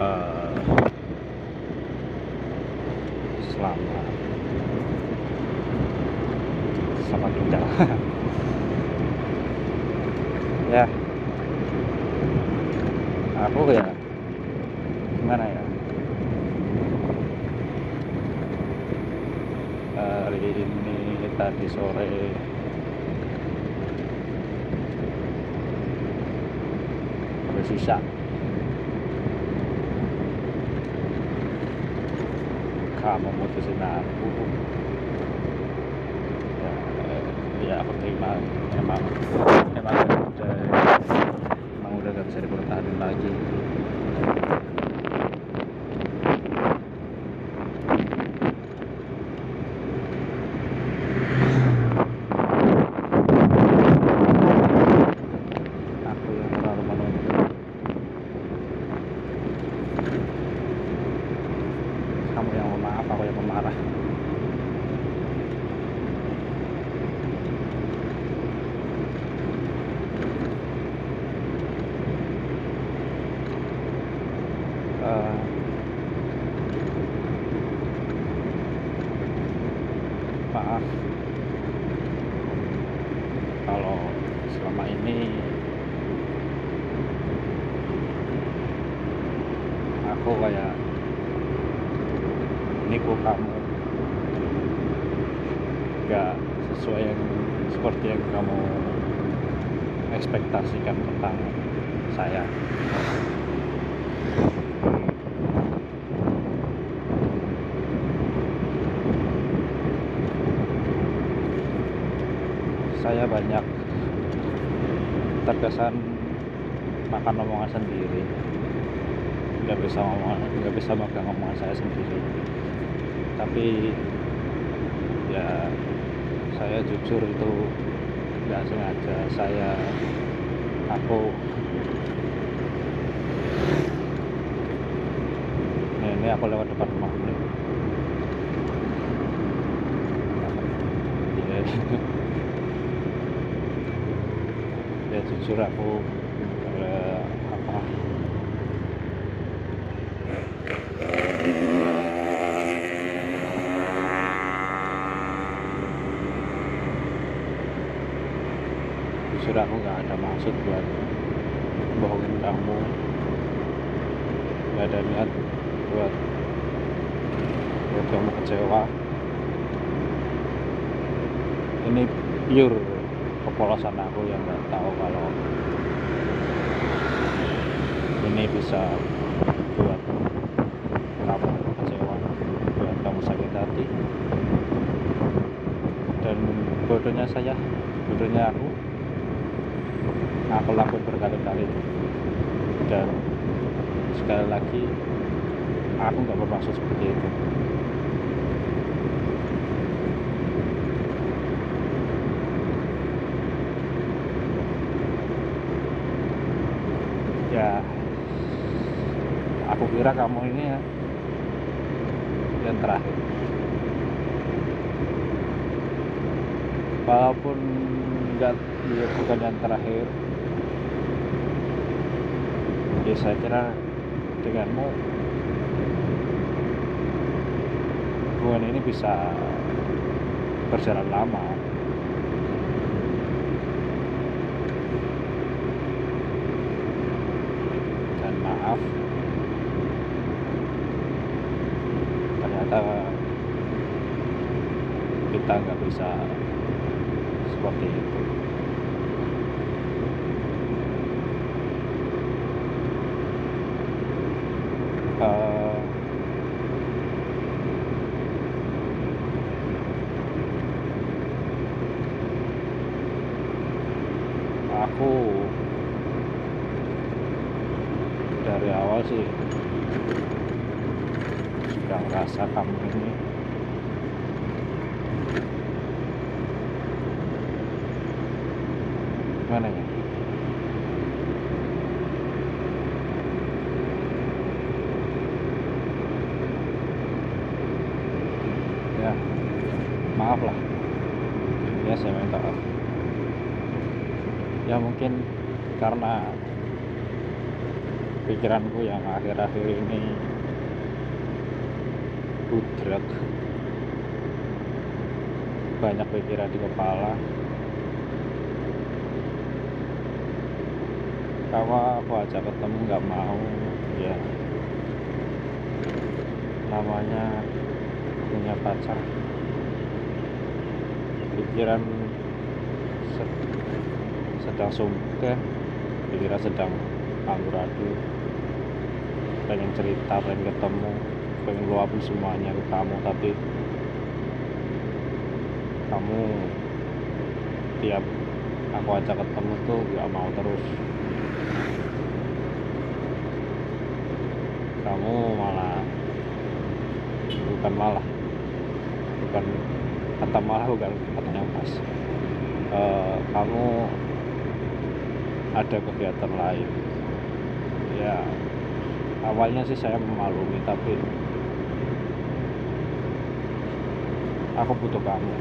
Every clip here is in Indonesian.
selamat. Selamat tinggal ya. Aku ya gimana ya? Hari ini tadi sore. Bersisa kamu mutusin aku ya, ya aku terima emang emang udah emang udah gak bisa dipertahankan lagi aku yang terlalu menuntut kamu yang memaaf aku yang pemarah Eh, maaf kalau selama ini aku kayak nipu kamu. Gak sesuai yang seperti yang kamu ekspektasikan tentang saya. Saya banyak terkesan makan omongan sendiri. Nggak bisa ngomong nggak bisa makan omongan saya sendiri. Tapi ya saya jujur itu nggak sengaja. Saya aku nih, ini aku lewat depan rumah. Nih Iya. ya jujur aku eh, apa? Jujur aku nggak ada maksud buat bohongin kamu. Nggak ada niat buat buat kamu kecewa. Ini pure kepolosan aku yang nggak tahu kalau ini bisa buat kamu kecewa buat kamu sakit hati. Dan bodohnya saya bodohnya aku aku lakuin berkali-kali. Dan sekali lagi aku nggak bermaksud seperti itu ya aku kira kamu ini ya yang terakhir. Walaupun enggak ya, bukan yang terakhir ya saya kira denganmu hubungan ini bisa berjalan lama. Dan maaf kita nggak bisa seperti itu. Eh, aku dari awal sih sudah merasa kamu ini gimana ya maaf lah. Ya saya minta maaf. Ya mungkin karena pikiranku yang akhir-akhir ini budrek banyak pikiran di kepala kamu aku ajak ketemu nggak mau ya. Namanya punya pacar. Pikiran sedang sumpah pikiran sedang amburadul. Pengen cerita pengen ketemu pengen luapin semuanya ke kamu tapi kamu tiap aku ajak ketemu tuh gak mau terus kamu malah bukan malah bukan kata malah bukan kata yang pas. E, kamu ada kegiatan lain. Ya awalnya sih saya memaklumi tapi aku butuh kamu.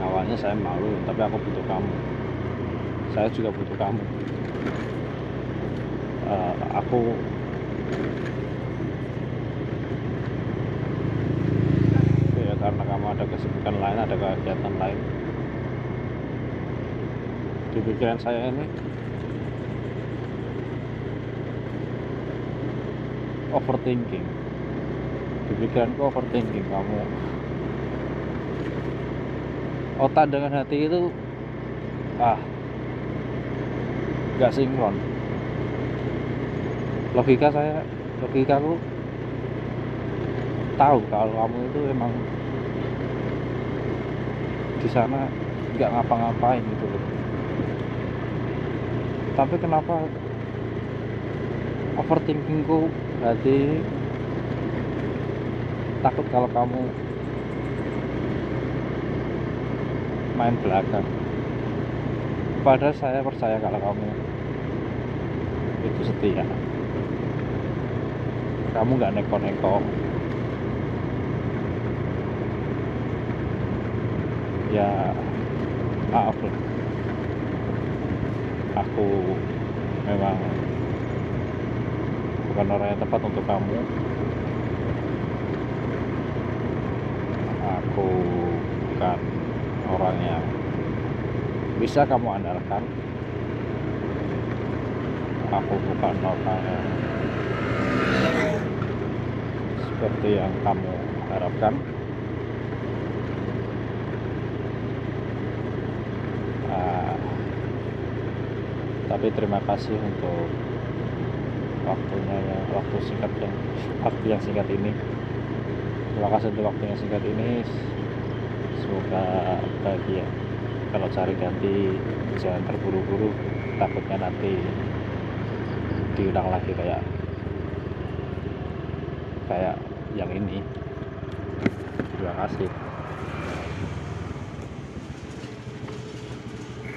Awalnya saya malu tapi aku butuh kamu saya juga butuh kamu. Uh, aku ya karena kamu ada kesibukan lain ada kegiatan lain. Di pikiran saya ini overthinking. Di pikiranku overthinking kamu. Otak dengan hati itu ah gak sinkron. Logika saya logikaku tahu kalau kamu itu emang di sana nggak ngapa-ngapain gitu loh. Tapi kenapa overthinkingku berarti takut kalau kamu main belakang? Padahal saya percaya kalau kamu itu setia kamu nggak neko-neko ya maaf lah aku memang bukan orang yang tepat untuk kamu. Aku bukan orang yang bisa kamu andalkan aku bukan orang yang seperti yang kamu harapkan. Uh, tapi terima kasih untuk waktunya ya waktu singkat yang waktu yang singkat ini. Terima kasih untuk waktu yang singkat ini. Semoga bahagia. Kalau cari ganti jangan terburu-buru. Takutnya nanti diulang lagi kayak kayak yang ini. Terima kasih